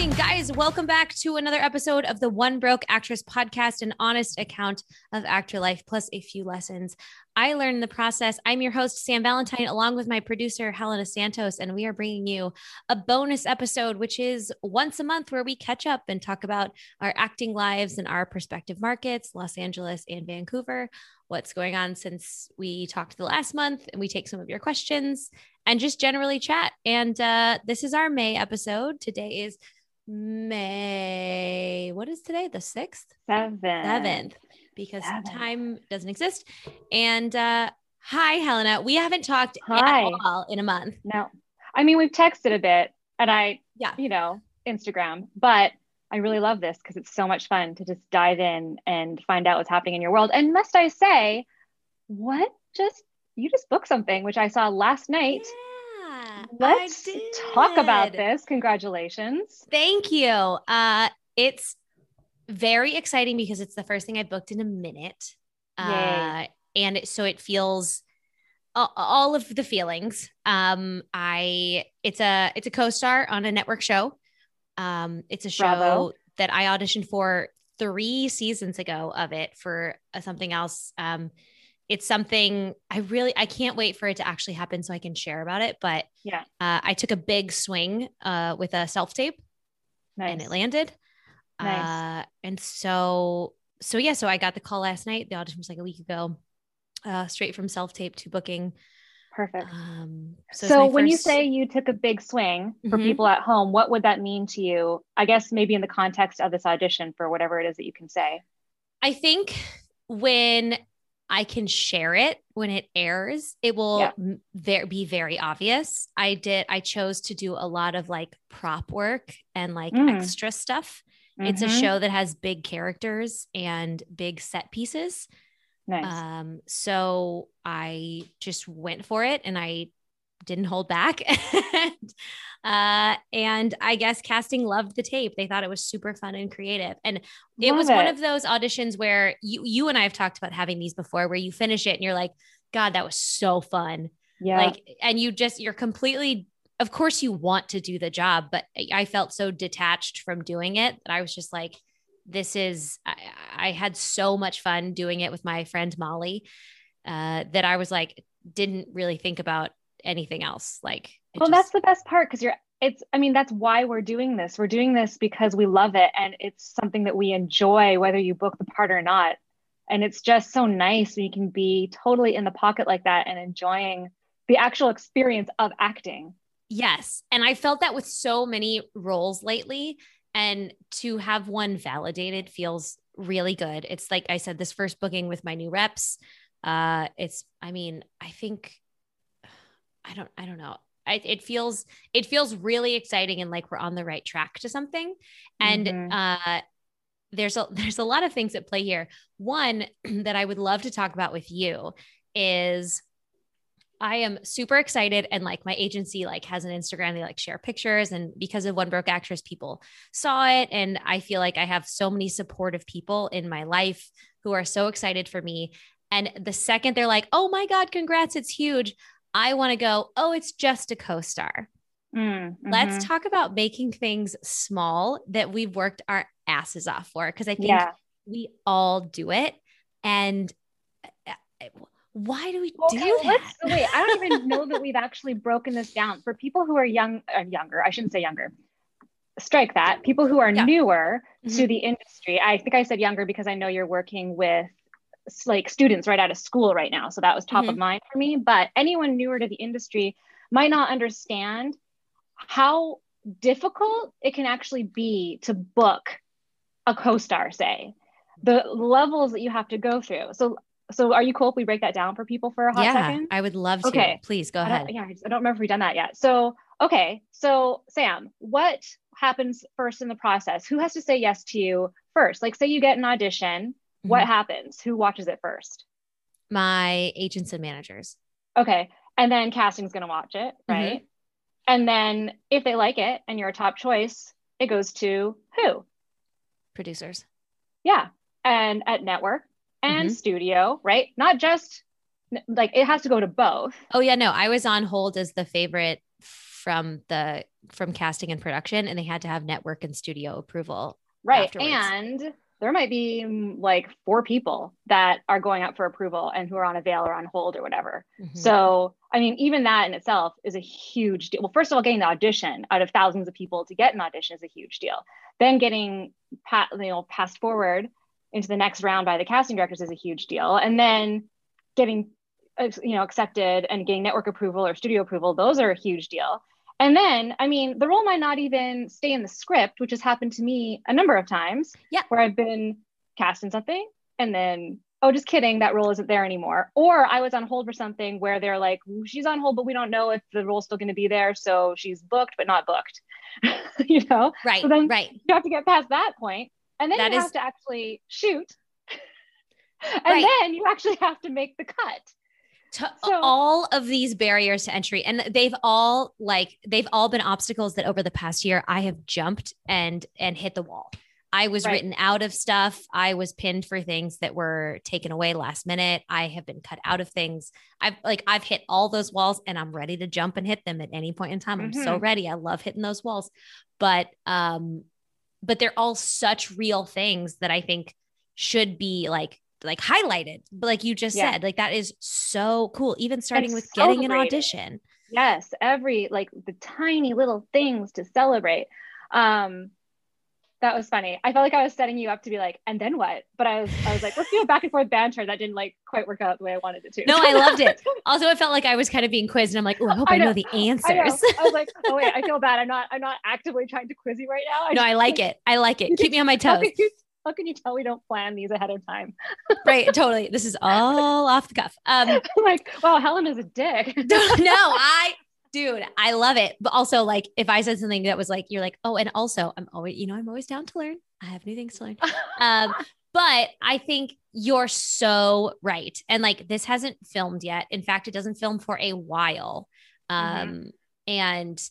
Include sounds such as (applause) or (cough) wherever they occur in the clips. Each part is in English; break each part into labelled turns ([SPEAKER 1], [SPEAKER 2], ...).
[SPEAKER 1] Guys, welcome back to another episode of the One Broke Actress podcast, an honest account of actor life plus a few lessons I learned in the process. I'm your host, Sam Valentine, along with my producer, Helena Santos, and we are bringing you a bonus episode, which is once a month where we catch up and talk about our acting lives and our prospective markets, Los Angeles and Vancouver, what's going on since we talked the last month, and we take some of your questions and just generally chat. And uh, this is our May episode. Today is May. What is today? The 6th?
[SPEAKER 2] 7th.
[SPEAKER 1] 7th because time doesn't exist. And uh, hi, Helena. We haven't talked hi. at all in a month.
[SPEAKER 2] No, I mean we've texted a bit, and I, yeah, you know, Instagram, but I really love this because it's so much fun to just dive in and find out what's happening in your world. And must I say, what just you just booked something which I saw last night. Yeah, Let's talk about this. Congratulations.
[SPEAKER 1] Thank you. Uh, it's very exciting because it's the first thing I booked in a minute. Uh, and it, so it feels all, of the feelings. Um, I it's a it's a co-star on a network show. Um, it's a show Bravo. that I auditioned for three seasons ago of it for uh, something else. Um, it's something I really I can't wait for it to actually happen so I can share about it. But
[SPEAKER 2] yeah,
[SPEAKER 1] uh, I took a big swing uh, with a self tape, nice. and it landed. Nice. Uh, and so, so yeah, so I got the call last night. The audition was like a week ago, uh, straight from self tape to booking.
[SPEAKER 2] Perfect. Um, so, so when first... you say you took a big swing for mm-hmm. people at home, what would that mean to you? I guess maybe in the context of this audition for whatever it is that you can say.
[SPEAKER 1] I think when I can share it when it airs, it will yeah. ver- be very obvious. I did, I chose to do a lot of like prop work and like mm. extra stuff. Mm-hmm. It's a mm-hmm. show that has big characters and big set pieces. Nice. Um, so I just went for it and I didn't hold back. (laughs) and, uh, and I guess casting loved the tape. They thought it was super fun and creative. And it Love was it. one of those auditions where you you and I have talked about having these before where you finish it and you're like, God, that was so fun. Yeah. Like, and you just you're completely of course you want to do the job, but I felt so detached from doing it that I was just like, this is, I, I had so much fun doing it with my friend Molly uh, that I was like, didn't really think about anything else. Like,
[SPEAKER 2] well, just... that's the best part because you're, it's, I mean, that's why we're doing this. We're doing this because we love it and it's something that we enjoy, whether you book the part or not. And it's just so nice when you can be totally in the pocket like that and enjoying the actual experience of acting.
[SPEAKER 1] Yes. And I felt that with so many roles lately. And to have one validated feels really good. It's like I said, this first booking with my new reps. Uh, it's, I mean, I think, I don't, I don't know. I, it feels, it feels really exciting and like we're on the right track to something. And, mm-hmm. uh, there's a (laughs) there's a lot of things at play here. One (clears throat) that I would love to talk about with you is I am super excited and like my agency like has an Instagram they like share pictures and because of One Broke Actress people saw it and I feel like I have so many supportive people in my life who are so excited for me and the second they're like oh my god congrats it's huge I want to go oh it's just a co-star. Mm, mm-hmm. Let's talk about making things small that we've worked our asses off for because I think yeah. we all do it and uh, why do we okay, do that?
[SPEAKER 2] wait, I don't even know that (laughs) we've actually broken this down for people who are young, uh, younger. I shouldn't say younger. Strike that. People who are yeah. newer mm-hmm. to the industry. I think I said younger because I know you're working with like students right out of school right now, so that was top mm-hmm. of mind for me. But anyone newer to the industry might not understand how difficult it can actually be to book a co-star. Say the levels that you have to go through. So so are you cool if we break that down for people for a hot yeah, second?
[SPEAKER 1] I would love to. Okay. Please go ahead.
[SPEAKER 2] I yeah, I don't remember if we've done that yet. So, okay. So, Sam, what happens first in the process? Who has to say yes to you first? Like, say you get an audition, mm-hmm. what happens? Who watches it first?
[SPEAKER 1] My agents and managers.
[SPEAKER 2] Okay. And then casting's going to watch it, mm-hmm. right? Mm-hmm. And then if they like it and you're a top choice, it goes to who?
[SPEAKER 1] Producers.
[SPEAKER 2] Yeah. And at network, and mm-hmm. studio, right? Not just like it has to go to both.
[SPEAKER 1] Oh yeah, no, I was on hold as the favorite from the from casting and production and they had to have network and studio approval
[SPEAKER 2] right
[SPEAKER 1] afterwards.
[SPEAKER 2] and there might be mm, like four people that are going up for approval and who are on avail or on hold or whatever.
[SPEAKER 1] Mhm.
[SPEAKER 2] So, I mean, even that in itself is a huge deal. Well, first of all, getting the audition out of thousands of people to get an audition is a huge deal. Then getting pa- you know passed forward into the next round by the casting directors is a huge deal. And then getting uh, you know accepted and getting network approval or studio approval, those are a huge deal. And then, I mean, the role might not even stay in the script, which has happened to me a number of times.
[SPEAKER 1] Yeah.
[SPEAKER 2] Where I've been cast in something and then, oh, just kidding, that role isn't there anymore. Or I was on hold for something where they're like, she's on hold, but we don't know if the role's still going to be there. So she's booked, but not booked. (laughs) you know?
[SPEAKER 1] right
[SPEAKER 2] So then-
[SPEAKER 1] right
[SPEAKER 2] You have to get past that point, And then
[SPEAKER 1] That
[SPEAKER 2] you
[SPEAKER 1] is-
[SPEAKER 2] have to actually shoot. (laughs) and
[SPEAKER 1] Right.
[SPEAKER 2] then you actually have to make the cut.
[SPEAKER 1] To
[SPEAKER 2] So-
[SPEAKER 1] all of these barriers to entry and they've all like they've all been obstacles that over the past year i have jumped and and hit the wall. I was
[SPEAKER 2] Right.
[SPEAKER 1] written out of stuff. I was pinned for things that were taken away last minute. I have been cut out of things. I've like i've hit all those walls and i'm ready to jump and hit them at any point in time. I'm so
[SPEAKER 2] Mhm.
[SPEAKER 1] ready. I love hitting those walls. But um but they're all such real things that i think should be like like highlighted but like you just
[SPEAKER 2] Yeah.
[SPEAKER 1] said like that is so cool even starting with getting an audition
[SPEAKER 2] Yes, every like the tiny little things to celebrate. Um that was funny. I felt like I was setting you up to be like, and then what? But I was I was like, let's do a back and forth banter that didn't like quite work out the way I wanted it to.
[SPEAKER 1] No, I loved it. (laughs) also i felt like i was kind of being quizzed and i'm like oh i hope i,
[SPEAKER 2] I
[SPEAKER 1] know.
[SPEAKER 2] know.
[SPEAKER 1] the
[SPEAKER 2] I know.
[SPEAKER 1] answers
[SPEAKER 2] I was (laughs) like, oh wait, I feel bad. I'm not I'm not actively trying to quiz you right now.
[SPEAKER 1] I no i like it i like it keep me on my (laughs)
[SPEAKER 2] How
[SPEAKER 1] toes
[SPEAKER 2] you, how can you tell we don't plan these ahead of time? (laughs)
[SPEAKER 1] right totally. This is all off the cuff. Um (laughs)
[SPEAKER 2] like, wow, Helen is a dick. (laughs)
[SPEAKER 1] no i dude i love it. But also like if i said something that was like you're like oh and also i'm always you know i'm always down to learn. I have new things to learn. Um but i think you're so right. And like this hasn't filmed yet. In fact it doesn't film for a while. Um
[SPEAKER 2] Mhm.
[SPEAKER 1] and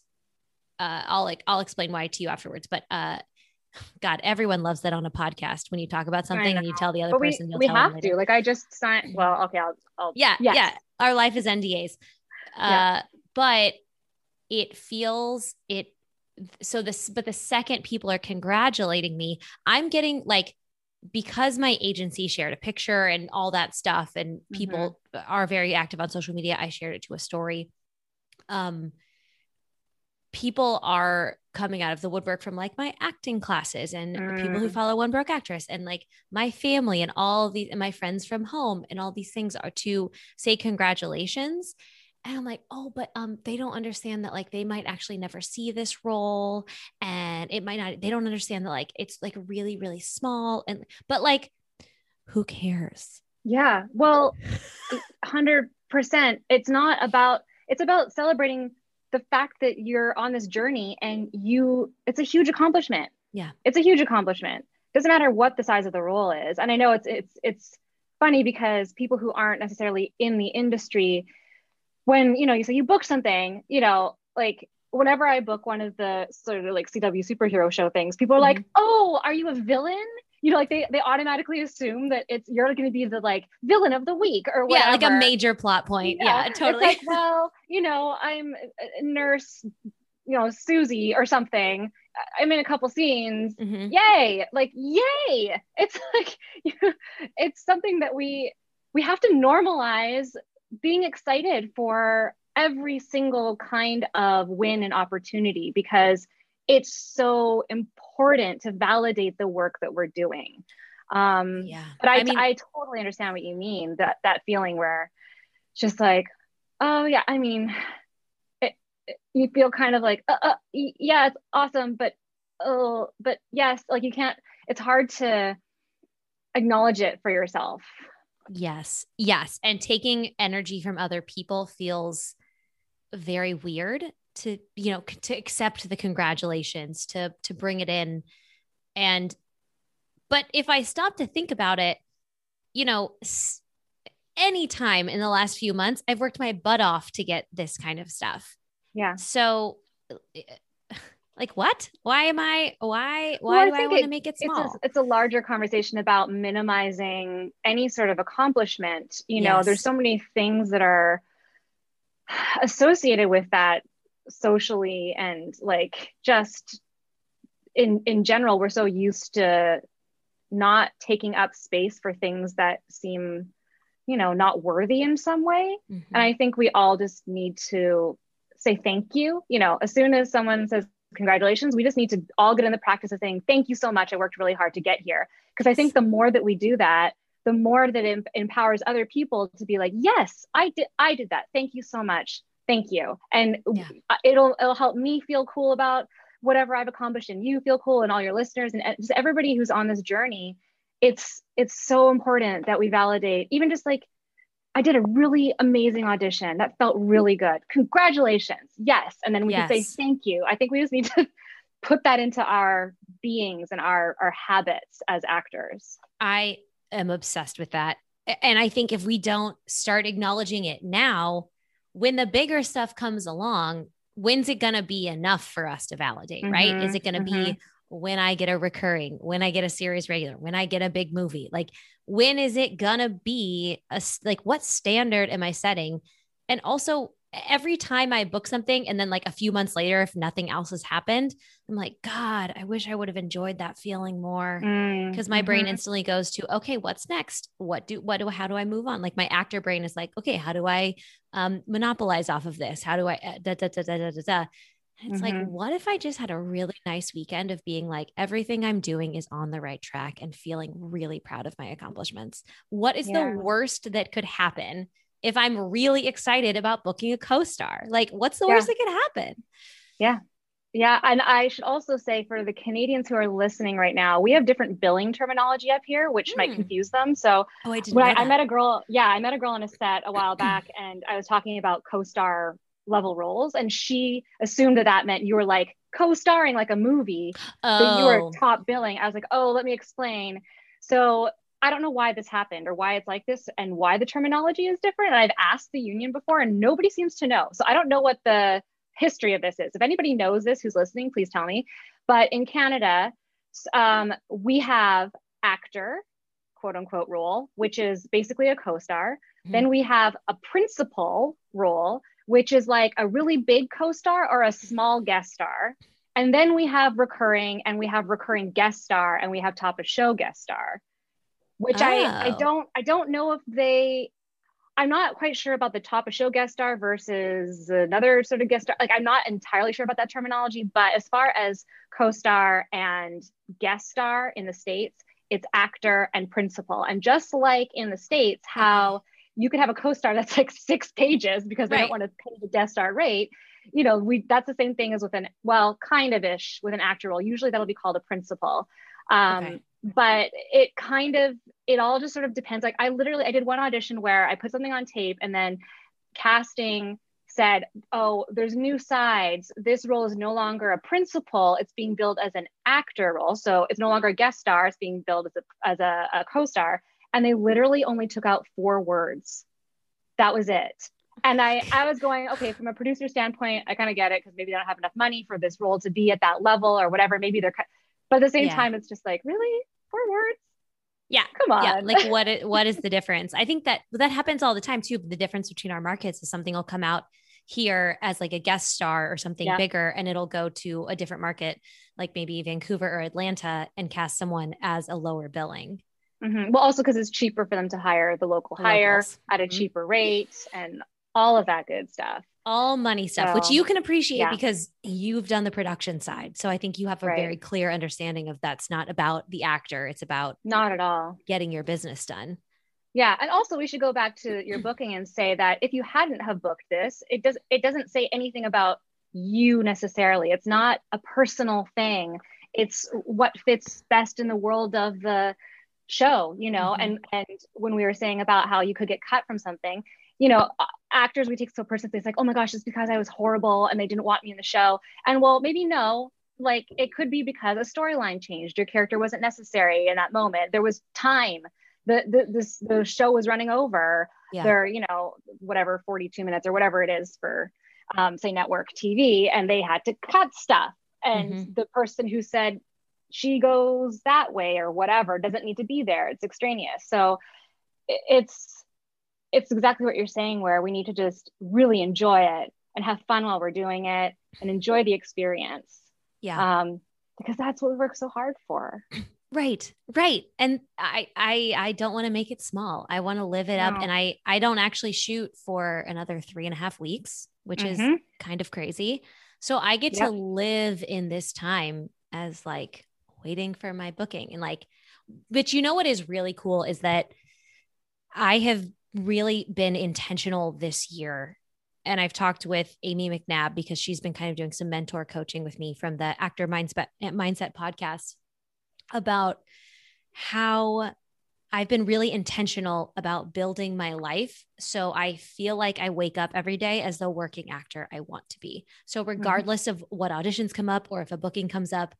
[SPEAKER 1] uh i'll like i'll explain why to you afterwards. But uh god everyone loves that on a podcast. When you talk about something and you tell the other
[SPEAKER 2] but we,
[SPEAKER 1] person you'll
[SPEAKER 2] we
[SPEAKER 1] tell
[SPEAKER 2] have to. Like I just signed well, okay, I'll I'll
[SPEAKER 1] yeah
[SPEAKER 2] Yes.
[SPEAKER 1] yeah. Our life is ndas uh
[SPEAKER 2] Yeah.
[SPEAKER 1] but it feels it so this but the second people are congratulating me i'm getting like because my agency shared a picture and all that stuff and people are very active on social media i shared it to a story. Um people are coming out of the woodwork from like my acting classes and the people who
[SPEAKER 2] Mm.
[SPEAKER 1] follow one broke actress and like my family and all these and my friends from home and all these things are to say congratulations and I'm like, oh, but um, they don't understand that like they might actually never see this role, and it might not. They don't understand that like it's like really, really small, and but like, who cares?
[SPEAKER 2] Yeah. Well, (laughs) 100%. It's not about, it's about celebrating the fact that you're on this journey and you, it's a huge accomplishment.
[SPEAKER 1] Yeah.
[SPEAKER 2] It's a huge accomplishment. Doesn't matter what the size of the role is. And I know it's, it's, it's funny because people who aren't necessarily in the industry, when, you know, you say you book something, you know, like, Whenever I book one of the sort of like CW superhero show things, people are like, mm-hmm. "Oh, are you a villain?" You know, like they they automatically assume that it's you're going to be the like villain of the week or whatever.
[SPEAKER 1] Yeah, like a major plot point. Yeah,
[SPEAKER 2] It's
[SPEAKER 1] totally.
[SPEAKER 2] like, well, you know, I'm nurse, you know, Susie or something. I'm in a couple scenes.
[SPEAKER 1] Mhm.
[SPEAKER 2] Yay! Like, yay! It's (laughs) like it's something that we we have to normalize being excited for every single kind of win and opportunity because it's so important to validate the work that we're doing. Um,
[SPEAKER 1] Yeah,
[SPEAKER 2] but I,
[SPEAKER 1] I mean-
[SPEAKER 2] I totally understand what you mean that that feeling where it's just like oh yeah i mean it, it- you feel kind of like uh, uh, yeah it's awesome but oh but yes like you can't it's hard to acknowledge it for yourself
[SPEAKER 1] Yes. Yes. And taking energy from other people feels very weird to, you know, to accept the congratulations, to to bring it in. And but if I stop to think about it, you know, s- anytime in the last few months, I've worked my butt off to get this kind of stuff.
[SPEAKER 2] yeah
[SPEAKER 1] So (sighs) like what? Why am I why
[SPEAKER 2] Well,
[SPEAKER 1] why
[SPEAKER 2] I
[SPEAKER 1] do I
[SPEAKER 2] think
[SPEAKER 1] want to make it
[SPEAKER 2] it's
[SPEAKER 1] small?
[SPEAKER 2] a, it's a larger conversation about minimizing any sort of accomplishment you know there's so many things that are associated with that socially and like just in in general we're so used to not taking up space for things that seem you know not worthy in some way. Mm-hmm. and i think we all just need to say thank you. You know as soon as someone says congratulations we just need to all get in the practice of saying thank you so much. I worked really hard to get here. Because i think the more that we do that the more that it empowers other people to be like yes i did i did that. Thank you so much thank you and yeah. it'll it'll help me feel cool about whatever I've accomplished and you feel cool and all your listeners and just everybody who's on this journey. It's it's so important that we validate even just like I did a really amazing audition that felt really good. Congratulations. Yes. And then we yes. can say thank you. I think we just need to (laughs) put that into our beings and our our habits as actors.
[SPEAKER 1] I am obsessed with that. And I think if we don't start acknowledging it now, when the bigger stuff comes along, when's it going to be enough for us to validate, mm-hmm, right? Is it going to mm-hmm. be when I get a recurring, when I get a series regular, when I get a big movie? Like, when is it going to be a, like, what standard am I setting? And also, every time I book something and then like a few months later, if nothing else has happened, I'm like, God, I wish I would have enjoyed that feeling more. Because mm, my mm-hmm. brain instantly goes to, okay, what's next? What do what do how do I move on? Like my actor brain is like, okay, how do I um monopolize off of this? How do I uh, da, da, da, da, da, da, da. It's mm-hmm. like, what if I just had a really nice weekend of being like, everything I'm doing is on the right track and feeling really proud of my accomplishments? What is yeah. the worst that could happen if I'm really excited about booking a co-star. Like, what's the yeah. worst that could happen?
[SPEAKER 2] Yeah. Yeah. And I should also say for the Canadians who are listening right now, we have different billing terminology up here, which mm. might hmm. confuse them. So
[SPEAKER 1] oh, I, when I,
[SPEAKER 2] I, met a girl, yeah, I met a girl on a set a while back (clears throat) and I was talking about co-star level roles. And she assumed that that meant you were like co-starring like a movie, oh. you were oh. top billing. I was like, oh, let me explain. So I don't know why this happened or why it's like this and why the terminology is different. And I've asked the union before and nobody seems to know. So I don't know what the history of this is. If anybody knows this who's listening, please tell me. But in Canada, um, we have actor, quote unquote, role, which is basically a co star. Mm-hmm. Then we have a principal role, which is like a really big co star or a small guest star. And then we have recurring and we have recurring guest star and we have top of show guest star which oh. I I oh. don't I don't know if they I'm not quite sure about the top of show guest star versus another sort of guest star. Like I'm not entirely sure about that terminology, but as far as co-star and guest star in the states, it's actor and principal. And just like in the states, how you could have a co-star that's like six pages because they right. don't want to pay the guest star rate. You know, we that's the same thing as with an well, kind of ish with an actor role. Usually that'll be called a principal. Um, okay but it kind of it all just sort of depends. Like i literally i did one audition where i put something on tape and then casting said oh there's new sides. This role is no longer a principal. It's being billed as an actor role. So it's no longer a guest star. It's being billed as a, as a, a co-star. And they literally only took out four words. That was it. And I, I was going, okay, from a producer standpoint, I kind of get it because maybe they don't have enough money for this role to be at that level or whatever. Maybe they're, but at the same yeah. time, it's just like, really? Four words?
[SPEAKER 1] Yeah.
[SPEAKER 2] Come on.
[SPEAKER 1] Yeah. Like what (laughs) is, what is the difference? I think that that happens all the time too. The difference between our markets is something will come out here as like a guest star or something yeah. bigger and it'll go to a different market like maybe Vancouver or Atlanta and cast someone as a lower billing.
[SPEAKER 2] Mm-hmm. Well, also because it's cheaper for them to hire the local the hire locals. at a mm-hmm. cheaper rate and all of that good stuff
[SPEAKER 1] all money stuff, so, which you can appreciate yeah. because you've done the production side. So I think you have a right. very clear understanding of that's not about the actor, it's about
[SPEAKER 2] not at all
[SPEAKER 1] getting your business done.
[SPEAKER 2] Yeah, and also we should go back to your booking and say that if you hadn't have booked this, it does it doesn't say anything about you necessarily. It's not a personal thing. It's what fits best in the world of the show, you know. Mm-hmm. And and when we were saying about how you could get cut from something, you know, actors we take so personally. It's like, oh my gosh, it's because I was horrible and they didn't want me in the show. And well, maybe no, like it could be because a storyline changed. Your character wasn't necessary in that moment. There was time. The the this the show was running over. Yeah. There, you know, whatever 42 minutes or whatever it is for um, say network TV, and they had to cut stuff. And mm-hmm. the person who said she goes that way or whatever doesn't need to be there. It's extraneous. So it's it's exactly what you're saying where we need to just really enjoy it and have fun while we're doing it and enjoy the experience.
[SPEAKER 1] Yeah.
[SPEAKER 2] Um, because that's what we work so hard for. (clears throat)
[SPEAKER 1] Right. Right. And I I I don't want to make it small. I want to live it no. up. And I I don't actually shoot for another three and a half weeks, which mm-hmm. is kind of crazy. So I get yep. to live in this time as like waiting for my booking and like but you know what is really cool is that I have really been intentional this year and I've talked with Amy McNabb because she's been kind of doing some mentor coaching with me from the actor mindset mindset podcast about how I've been really intentional about building my life. So I feel like I wake up every day as the working actor I want to be. So, mm-hmm. regardless mm-hmm. of what auditions come up or if a booking comes up,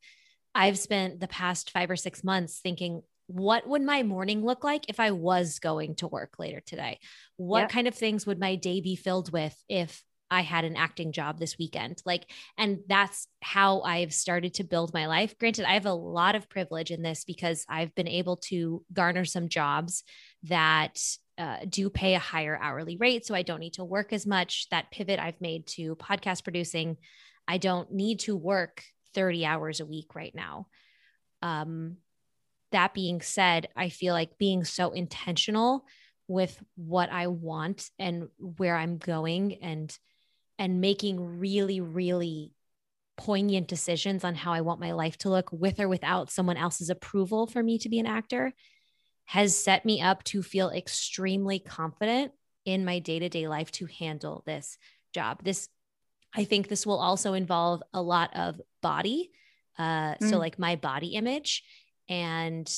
[SPEAKER 1] I've spent the past five or six months thinking, what would my morning look like if I was going to work later today? What yep. kind of things would my day be filled with if I had an acting job this weekend. Like, and that's how I've started to build my life. Granted, I have a lot of privilege in this because I've been able to garner some jobs that uh, do pay a higher hourly rate. So I don't need to work as much. That pivot I've made to podcast producing, I don't need to work 30 hours a week right now. Um, that being said, I feel like being so intentional with what I want and where I'm going and and making really, really poignant decisions on how I want my life to look with or without someone else's approval for me to be an actor has set me up to feel extremely confident in my day to day life to handle this job. This, I think this will also involve a lot of body. Uh, mm. So, like my body image and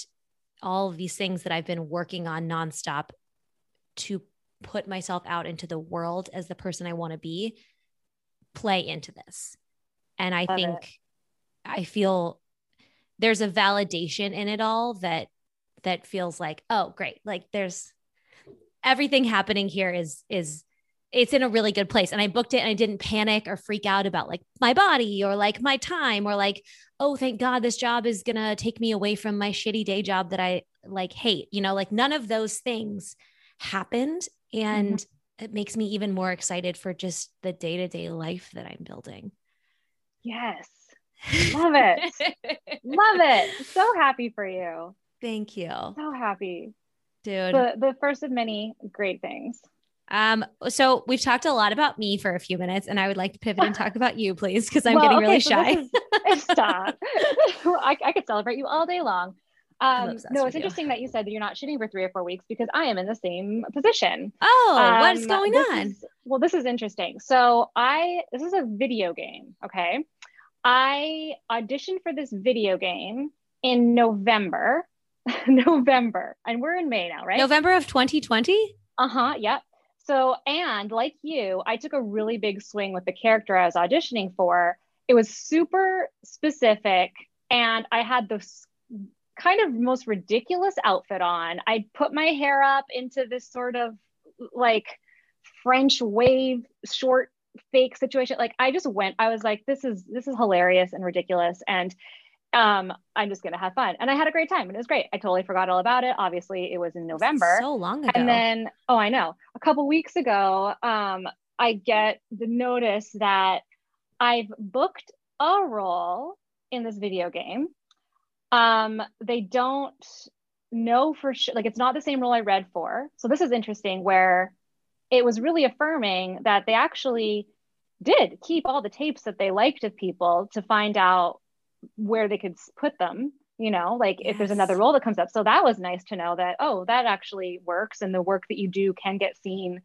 [SPEAKER 1] all of these things that I've been working on nonstop to put myself out into the world as the person I want to be play into this. And I Love think it. I feel there's a validation in it all that that feels like, oh, great. Like there's everything happening here is is it's in a really good place. And I booked it and I didn't panic or freak out about like my body or like my time or like, oh, thank God this job is going to take me away from my shitty day job that I like hate. You know, like none of those things happened. And mm-hmm it makes me even more excited for just the day to day life that I'm building.
[SPEAKER 2] Yes. (laughs) Love it. Love it. So happy for you.
[SPEAKER 1] Thank you.
[SPEAKER 2] So happy.
[SPEAKER 1] Dude.
[SPEAKER 2] The, the first of many great things.
[SPEAKER 1] Um, so we've talked a lot about me for a few minutes, and I would like to pivot and talk about you, please, because I'm well, getting okay, really shy.
[SPEAKER 2] is, stop. (laughs) I, I could celebrate you all day long. Um, no, it's interesting you. that you said that you're not shooting for three or four weeks because I am in the same position.
[SPEAKER 1] Oh, um, what's going on?
[SPEAKER 2] Is, well, this is interesting. So I this is a video game. Okay, I auditioned for this video game in November. (laughs) November, and we're in May now, right?
[SPEAKER 1] November of 2020.
[SPEAKER 2] Uh huh. Yep. So, and like you, I took a really big swing with the character I was auditioning for. It was super specific, and I had the kind of most ridiculous outfit on. I put my hair up into this sort of like French wave short fake situation. Like I just went, I was like, this is this is hilarious and ridiculous. And um, I'm just gonna have fun. And I had a great time and it was great. I totally forgot all about it. Obviously, it was in November.
[SPEAKER 1] So long ago.
[SPEAKER 2] And then, oh, I know. A couple weeks ago, um, I get the notice that I've booked a role in this video game um, they don't know for sure, like it's not the same role I read for. So this is interesting where it was really affirming that they actually did keep all the tapes that they liked of people to find out where they could put them you know like yes. if there's another role that comes up so that was nice to know that oh that actually works and the work that you do can get seen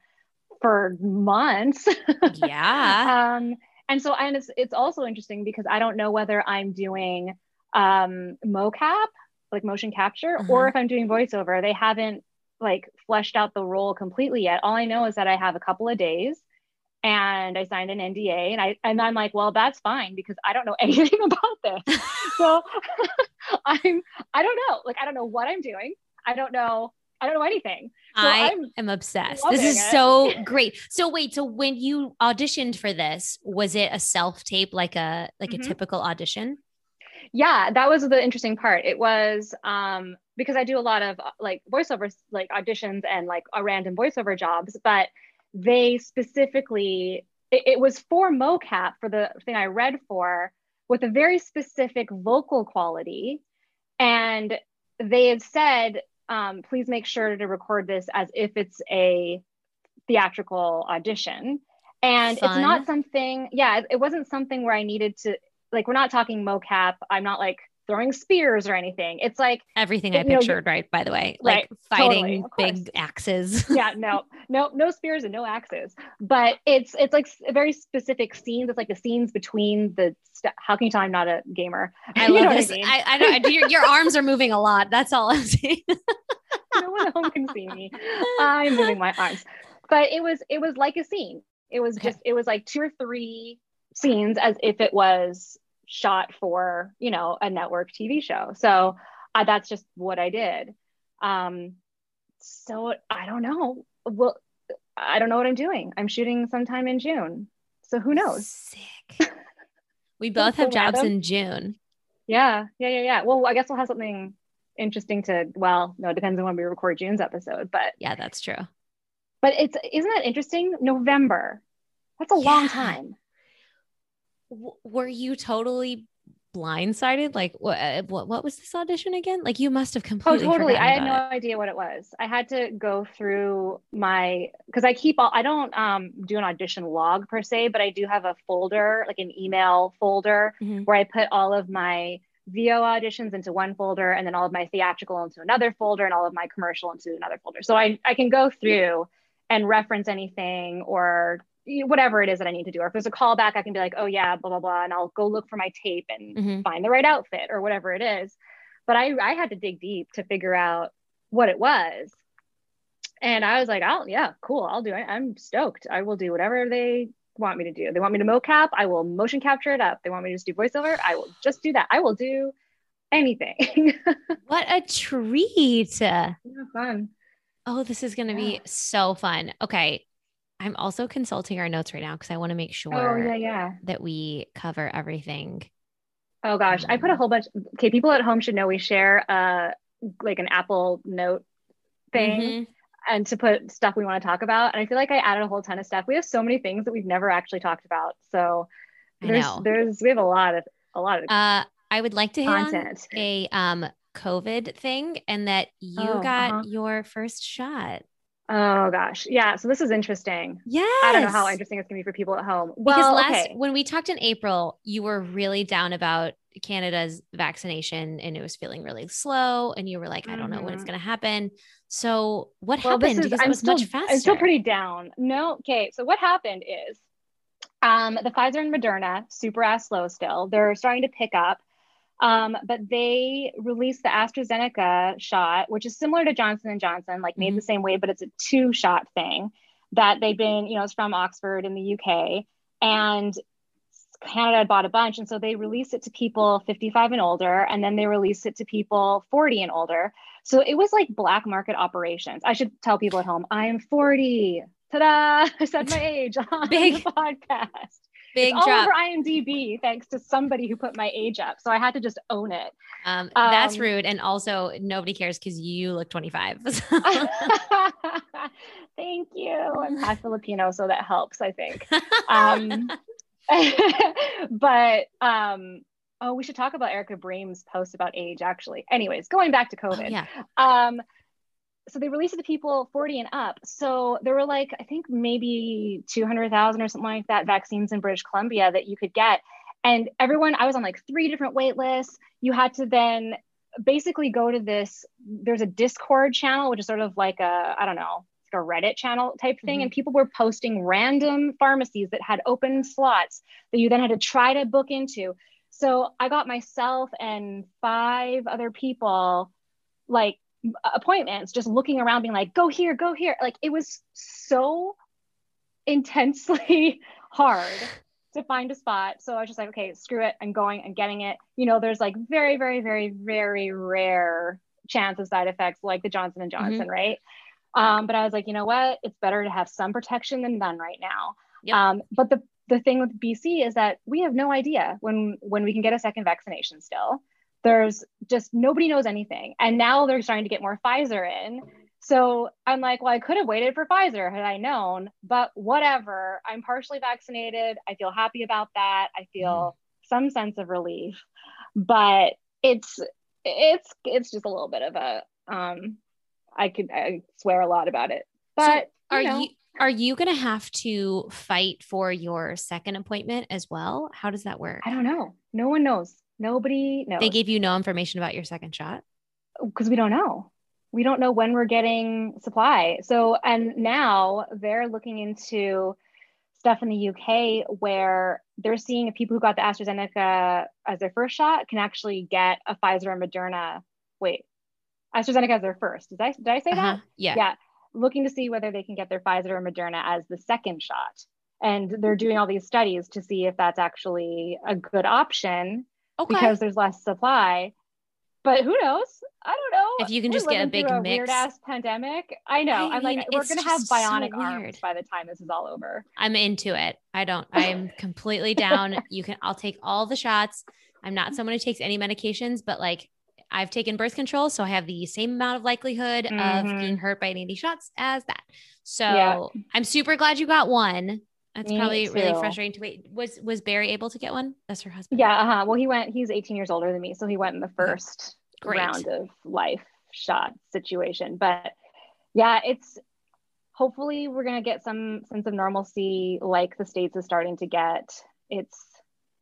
[SPEAKER 2] for months (laughs)
[SPEAKER 1] yeah
[SPEAKER 2] um and so and it's it's also interesting because i don't know whether i'm doing um, mocap, like motion capture, or mm-hmm. if I'm doing voiceover. They haven't like fleshed out the role completely yet. All I know is that I have a couple of days and I signed an NDA and I and I'm like, well, that's fine because I don't know (laughs) anything about this. so (laughs) I'm I don't know. Like I don't know what I'm doing. I don't know I don't know anything.
[SPEAKER 1] So I I'm am obsessed. This is it. so great. So wait, so when you auditioned for this, was it a self tape like a like mm-hmm. a typical audition?
[SPEAKER 2] yeah that was the interesting part it was um because i do a lot of uh, like voiceovers like auditions and like a random voiceover jobs but they specifically it, it was for mocap for the thing I read for with a very specific vocal quality. And they had said, um, please make sure to record this as if it's a theatrical audition. And Fun. it's not something, yeah, it, it wasn't something where I needed to, like, we're not talking mocap. I'm not like throwing spears or anything. It's like
[SPEAKER 1] everything I pictured, know, right? By the way, like right, fighting totally, big axes. (laughs)
[SPEAKER 2] yeah, no, no, no spears and no axes. But it's it's like very specific scenes. It's like the scenes between the. St- How can you tell I'm not a gamer?
[SPEAKER 1] I (laughs) love this. I, mean? I, I, know I do. Your, your (laughs) arms are moving a lot. That's all I'm saying.
[SPEAKER 2] no one at home can see me. I'm moving my arms. But it was it was like a scene. It was okay. just it was like two or three scenes as if it was shot for you know a network tv show. So uh, that's just what i did. Um so i don't know. Well i don't know what i'm doing. I'm shooting sometime in june. So who knows?
[SPEAKER 1] Sick. We (laughs) both have jobs in june.
[SPEAKER 2] Yeah. Yeah yeah yeah. Well i guess we'll have something interesting to well no it depends on when we record june's episode but
[SPEAKER 1] yeah that's true.
[SPEAKER 2] But it's isn't that interesting? November. That's a yeah. long time
[SPEAKER 1] were you totally blindsided? Like what, uh, what, what was this audition again? Like you must have oh, completely.
[SPEAKER 2] Oh, totally. I had no it. idea what it was. I had to go through my, cause I keep all, I don't um, do an audition log per se, but I do have a folder, like an email folder mm-hmm. where I put all of my VO auditions into one folder and then all of my theatrical into another folder and all of my commercial into another folder. So I, I can go through and reference anything or whatever it is that I need to do. Or if there's a callback, I can be like, oh yeah, blah blah blah, and I'll go look for my tape and mm-hmm. find the right outfit or whatever it is. But I I had to dig deep to figure out what it was. And I was like, oh yeah, cool, I'll do it. I'm stoked. I will do whatever they want me to do. They want me to mocap, I will motion capture it up. They want me to just do voiceover, I will just do that. I will do anything. (laughs)
[SPEAKER 1] what a treat.
[SPEAKER 2] Yeah, fun.
[SPEAKER 1] Oh, this is going to yeah. be so fun. Okay. I'm also consulting our notes right now because I want to make sure
[SPEAKER 2] oh, yeah, yeah.
[SPEAKER 1] that we cover everything.
[SPEAKER 2] Oh gosh, I put a um, whole bunch. Okay, people at home should know we share uh like an Apple Note thing. Mm-hmm. And to put stuff we want to talk about. And I feel like I added a whole ton of stuff. We have so many things that we've never actually talked about. So there's there's we have a lot of a lot of
[SPEAKER 1] uh I would like to content. a um COVID thing and that you oh, got uh-huh. your first shot.
[SPEAKER 2] Oh gosh. Yeah. So this is interesting.
[SPEAKER 1] Yeah.
[SPEAKER 2] I don't know how interesting it's gonna be for people at home.
[SPEAKER 1] Well, because last okay. when we talked in April, you were really down about Canada's vaccination and it was feeling really slow. And you were like, I don't know when it's mm-hmm. gonna happen. So what well, happened? Is, because I'm it was
[SPEAKER 2] still,
[SPEAKER 1] much faster.
[SPEAKER 2] I'm still pretty down. No, okay. So what happened is um the Pfizer and Moderna, super ass slow still. They're starting to pick up. Um, but they released the AstraZeneca shot, which is similar to Johnson and Johnson, like made mm-hmm. the same way, but it's a two shot thing that they've been, you know, it's from Oxford in the UK. And Canada had bought a bunch. And so they released it to people 55 and older, and then they released it to people 40 and older. So it was like black market operations. I should tell people at home, I am 40. Ta-da! (laughs) I said my age on Big. the podcast.
[SPEAKER 1] Big
[SPEAKER 2] it's
[SPEAKER 1] drop.
[SPEAKER 2] all over IMDb thanks to somebody who put my age up. So I had to just own it.
[SPEAKER 1] Um, that's um, rude. And also nobody cares because you look 25. (laughs) So. (laughs)
[SPEAKER 2] Thank you. I'm half (laughs) Filipino, so that helps, I think. Um, but um, oh, we should talk about Erica Bream's post about age, actually. Anyways, going back to COVID. Oh,
[SPEAKER 1] yeah.
[SPEAKER 2] So they released it to people 40 and up. So there were like, I think maybe 200,000 or something like that vaccines in British Columbia that you could get. And everyone, I was on like three different wait lists. You had to then basically go to this, there's a Discord channel, which is sort of like a, I don't know, like a Reddit channel type thing. Mm-hmm. And people were posting random pharmacies that had open slots that you then had to try to book into. So I got myself and five other people like appointments just looking around being like go here go here. Like it was so intensely (laughs) hard to find a spot. So i was just like okay screw it. I'm going i'm getting it. You know there's like very very very very rare chance of side effects like the johnson and johnson mm-hmm. right? Um, but i was like you know what? It's better to have some protection than none right now. Yep. um, but the the thing with bc is that we have no idea when when we can get a second vaccination still there's just nobody knows anything. And now they're starting to get more Pfizer in. So I'm like, well, I could have waited for Pfizer had I known, but whatever. I'm partially vaccinated. I feel happy about that. I feel mm. some sense of relief, but it's it's it's just a little bit of a um I could I swear a lot about it. But
[SPEAKER 1] so are you, know, you are you going to have to fight for your second appointment as well? How does that work?
[SPEAKER 2] I don't know. No one knows. Nobody knows.
[SPEAKER 1] They gave you no information about your second shot?
[SPEAKER 2] Because we don't know. We don't know when we're getting supply. So, and now they're looking into stuff in the UK where they're seeing if people who got the AstraZeneca as their first shot can actually get a Pfizer or Moderna. Wait, AstraZeneca as their first. Did I, did I say uh-huh. that?
[SPEAKER 1] Yeah.
[SPEAKER 2] Yeah looking to see whether they can get their Pfizer or Moderna as the second shot. And they're doing all these studies to see if that's actually a good option okay. because there's less supply. But who knows? I don't know.
[SPEAKER 1] If you can we're just get a big a mix.
[SPEAKER 2] Weird ass pandemic. I know. I am like, we're gonna have bionic so arms by the time this is all over.
[SPEAKER 1] I'm into it. I don't. I am (laughs) completely down. You can. I'll take all the shots. I'm not someone who takes any medications, but like I've taken birth control, so I have the same amount of likelihood mm-hmm. of being hurt by any of these shots as that. So yeah. I'm super glad you got one. That's Me probably too. really frustrating to wait. Was was Barry able to get one? That's her husband.
[SPEAKER 2] Yeah. Uh-huh. Well, he went. He's 18 years older than me, so he went in the first round of life shot situation. But yeah, it's hopefully we're gonna get some sense of normalcy, like the states is starting to get. It's.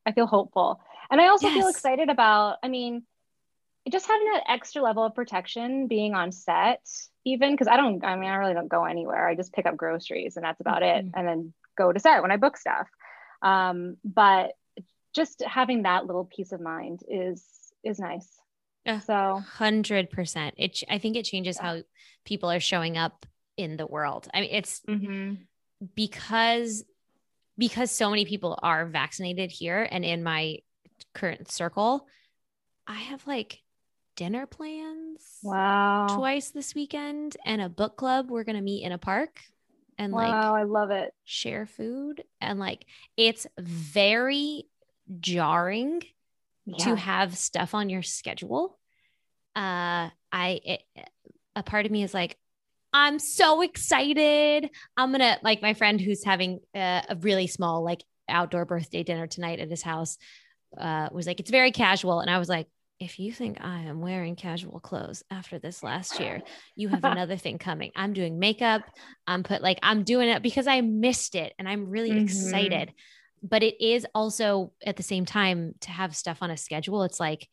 [SPEAKER 2] I feel hopeful, and I also yes. feel excited about. I mean, just having that extra level of protection being on set even because i don't i mean i really don't go anywhere i just pick up groceries and that's about mm-hmm. it and then go to set when i book stuff um, but just having that little peace of mind is is nice
[SPEAKER 1] yeah so 100% it i think it changes yeah. how people are showing up in the world i mean it's mm-hmm. because because so many people are vaccinated here and in my current circle i have like dinner plans.
[SPEAKER 2] Wow.
[SPEAKER 1] Twice this weekend and a book club. We're going to meet in a park and
[SPEAKER 2] wow,
[SPEAKER 1] like
[SPEAKER 2] I love it.
[SPEAKER 1] Share food and like it's very jarring yeah. to have stuff on your schedule. Uh I it, a part of me is like I'm so excited. I'm going to like my friend who's having a, a really small like outdoor birthday dinner tonight at his house uh, was like, it's very casual. And I was like, if you think I am wearing casual clothes after this last year, you have (laughs) another thing coming. I'm doing makeup. I'm put like I'm doing it because I missed it and I'm really mm-hmm. excited. But it is also at the same time to have stuff on a schedule. It's like,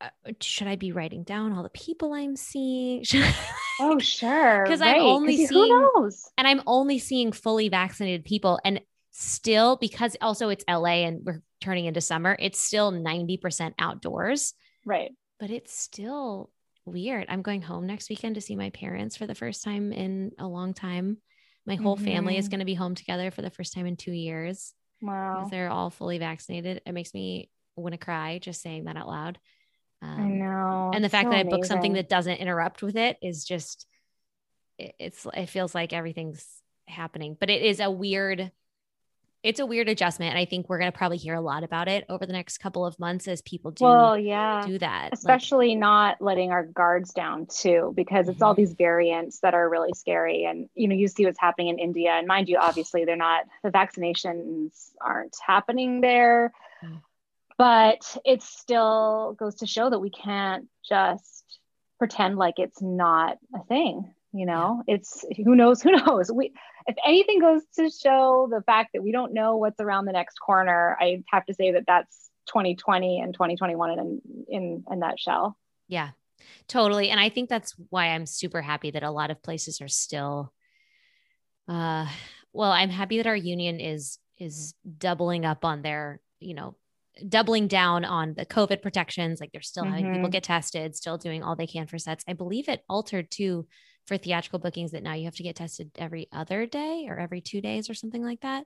[SPEAKER 1] uh, should I be writing down all the people I'm seeing? (laughs)
[SPEAKER 2] oh, sure.
[SPEAKER 1] Because right. I'm only seeing, and I'm only seeing fully vaccinated people. And still, because also it's LA and we're turning into summer, it's still 90% outdoors.
[SPEAKER 2] Right.
[SPEAKER 1] But it's still weird. I'm going home next weekend to see my parents for the first time in a long time. My whole mm-hmm. family is mm-hmm. going to be home together for the first time in two years.
[SPEAKER 2] Wow.
[SPEAKER 1] They're all fully vaccinated. It makes me want to cry just saying that out loud.
[SPEAKER 2] Um, I know.
[SPEAKER 1] And the fact so that I booked something that doesn't interrupt with it is just, it, it's, it feels like everything's happening, but it is a weird it's a weird adjustment. And I think we're going to probably hear a lot about it over the next couple of months as people do,
[SPEAKER 2] well, yeah.
[SPEAKER 1] do that.
[SPEAKER 2] Especially like, not letting our guards down too, because it's mm-hmm. all these variants that are really scary. And, you know, you see what's happening in India. And mind you, obviously, they're not, the vaccinations aren't happening there. Mm. But it still goes to show that we can't just pretend like it's not a thing you know it's who knows who (laughs) knows we if anything goes to show the fact that we don't know what's around the next corner i have to say that that's 2020 and 2021 in in a nutshell
[SPEAKER 1] yeah totally. And i think that's why i'm super happy that a lot of places are still uh well i'm happy that our union is is doubling up on their you know doubling down on the covid protections like they're still mm-hmm. having people mm-hmm. get tested still doing all they can for sets i believe it altered too for theatrical bookings that now you have to get tested every other day or every two days or something like that.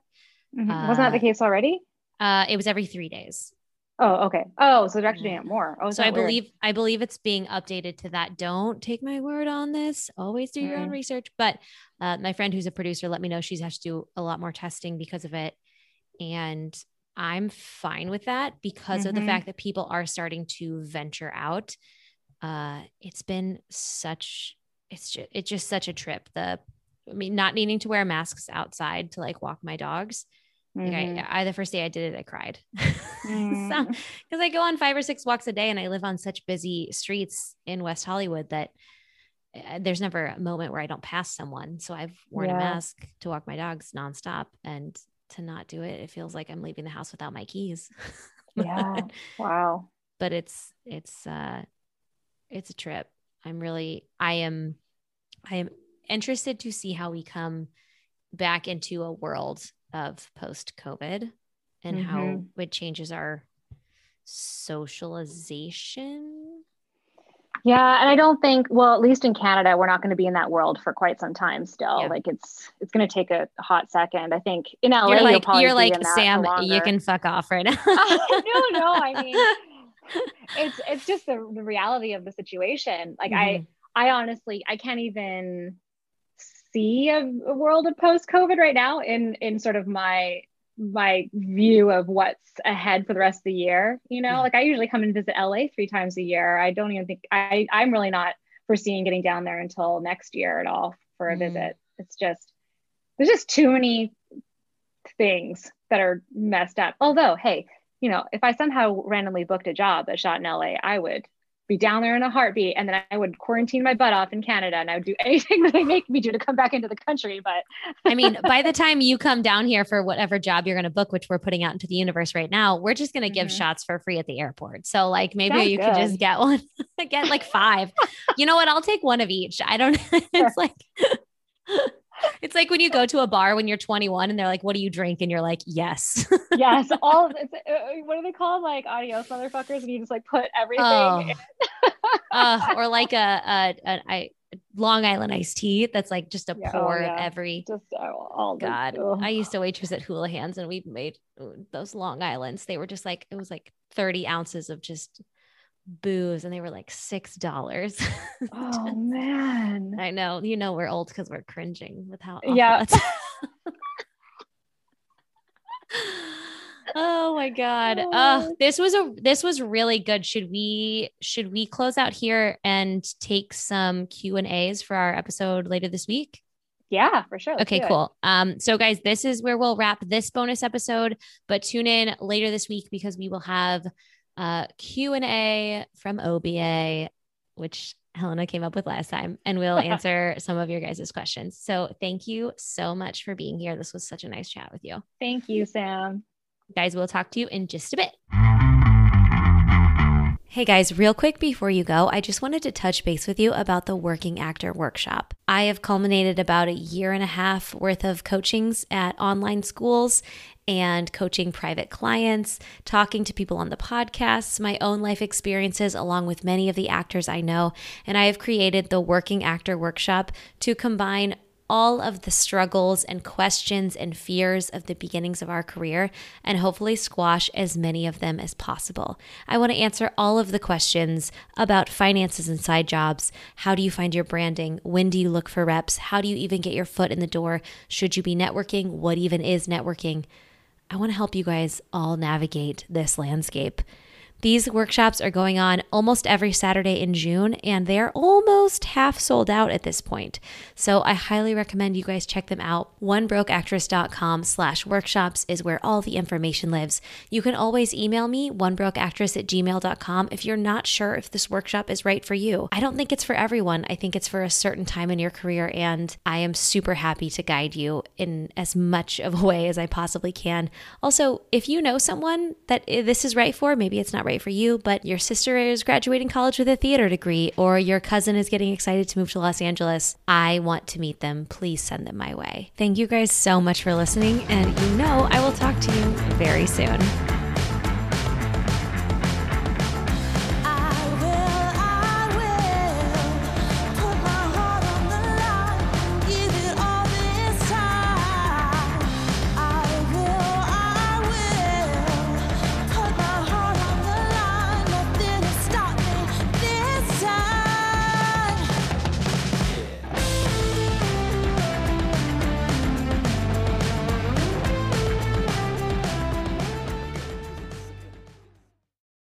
[SPEAKER 2] Mm-hmm. Uh, Wasn't that the uh, case already?
[SPEAKER 1] Uh, it was every three days.
[SPEAKER 2] Oh, okay. Oh, so they're actually doing it more. Oh,
[SPEAKER 1] so I weird? believe I believe it's being updated to that. Don't take my word on this. Always do your mm. own research. But uh, my friend who's a producer let me know she's has to do a lot more testing because of it, and I'm fine with that because mm-hmm. of the mm-hmm. fact that people are starting to venture out. Uh, it's been such it's just it's just such a trip. The I mean, not needing to wear masks outside to like walk my dogs. Like mm-hmm. I, I, the first day I did it, I cried. (laughs) Mm. so, because I go on five or six walks a day and I live on such busy streets in West Hollywood that uh, there's never a moment where I don't pass someone. So I've worn yeah. a mask to walk my dogs nonstop. And to not do it, it feels like I'm leaving the house without my keys. (laughs)
[SPEAKER 2] yeah. Wow.
[SPEAKER 1] But it's, it's, uh, it's a trip. I'm really, I am, I am interested to see how we come back into a world of post COVID and mm-hmm. how it changes our socialization.
[SPEAKER 2] Yeah, and I don't think well, at least in Canada, we're not going to be in that world for quite some time still. Yeah. Like it's it's going to take a hot second. I think in LA,
[SPEAKER 1] you're like, you're like Sam, you can fuck off right now. (laughs)
[SPEAKER 2] no, no, I mean, (laughs) it's it's just the, the reality of the situation. Like mm-hmm. I I honestly I can't even see a, a world of post COVID right now in in sort of my my view of what's ahead for the rest of the year. You know, like I usually come and visit LA three times a year. I don't even think I I'm really not foreseeing getting down there until next year at all for a mm. visit. It's just there's just too many things that are messed up. Although, hey, you know, if I somehow randomly booked a job that shot in LA, I would be down there in a heartbeat. And then I would quarantine my butt off in Canada and I would do (laughs) anything that they make me do to come back into the country. But
[SPEAKER 1] I mean, by the (laughs) time you come down here for whatever job you're going to book, which we're putting out into the universe right now, we're just going to give mm-hmm. shots for free at the airport. So like maybe you good. could just get one, (laughs) get like five. you know what? I'll take one of each. I don't, it's like, it's like when you go to a bar when you're 21 and they're like, "What do you drink?" and you're like, "Yes."
[SPEAKER 2] yes, (laughs) all it's, uh, what are they called? Like adios motherfuckers, and you just like put everything. Oh.
[SPEAKER 1] uh, or (laughs) like a, a, a, a Long Island iced tea that's like just a yeah, oh, pour oh, yeah. of every.
[SPEAKER 2] Just uh, all
[SPEAKER 1] God, I used to waitress at Houlihan's and we made those Long Islands. They were just like it was like 30 ounces of just booze and they were like six dollars. (laughs)
[SPEAKER 2] oh man.
[SPEAKER 1] I know. You know we're old because we're cringing with how
[SPEAKER 2] yeah. (laughs)
[SPEAKER 1] oh my god. Oh. Uh, this was a this was really good. Should we should we close out here and take some Q and A's for our episode later this week?
[SPEAKER 2] Yeah, for sure.
[SPEAKER 1] Let's okay, cool. Um, so guys, this is where we'll wrap this bonus episode, but tune in later this week because we will have uh, Q&A from OBA, which Helena came up with last time, and we'll (laughs) answer some of your guys' questions. So thank you so much for being here. This was such a nice chat with you.
[SPEAKER 2] Thank you, Sam.
[SPEAKER 1] Guys, we'll talk to you in just a bit. Hey guys, real quick before you go, I just wanted to touch base with you about the Working Actor Workshop. I have culminated about a year and a half worth of coachings at online schools and coaching private clients, talking to people on the podcasts, my own life experiences, along with many of the actors I know. And I have created the Working Actor Workshop to combine all of the struggles and questions and fears of the beginnings of our career and hopefully squash as many of them as possible. I want to answer all of the questions about finances and side jobs. How do you find your branding? When do you look for reps? How do you even get your foot in the door? Should you be networking? What even is networking? I want to help you guys all navigate this landscape. These workshops are going on almost every Saturday in June, and they're almost half sold out at this point. So I highly recommend you guys check them out. OneBrokeActress.com slash workshops is where all the information lives. You can always email me, onebrokeactress at gmail.com, if you're not sure if this workshop is right for you. I don't think it's for everyone. I think it's for a certain time in your career, and I am super happy to guide you in as much of a way as I possibly can. Also, if you know someone that eh, this is right for, maybe it's not right for you, but your sister is graduating college with a theater degree, or your cousin is getting excited to move to Los Angeles, I want to meet them. Please send them my way. Thank you guys so much for listening, and you know I will talk to you very soon.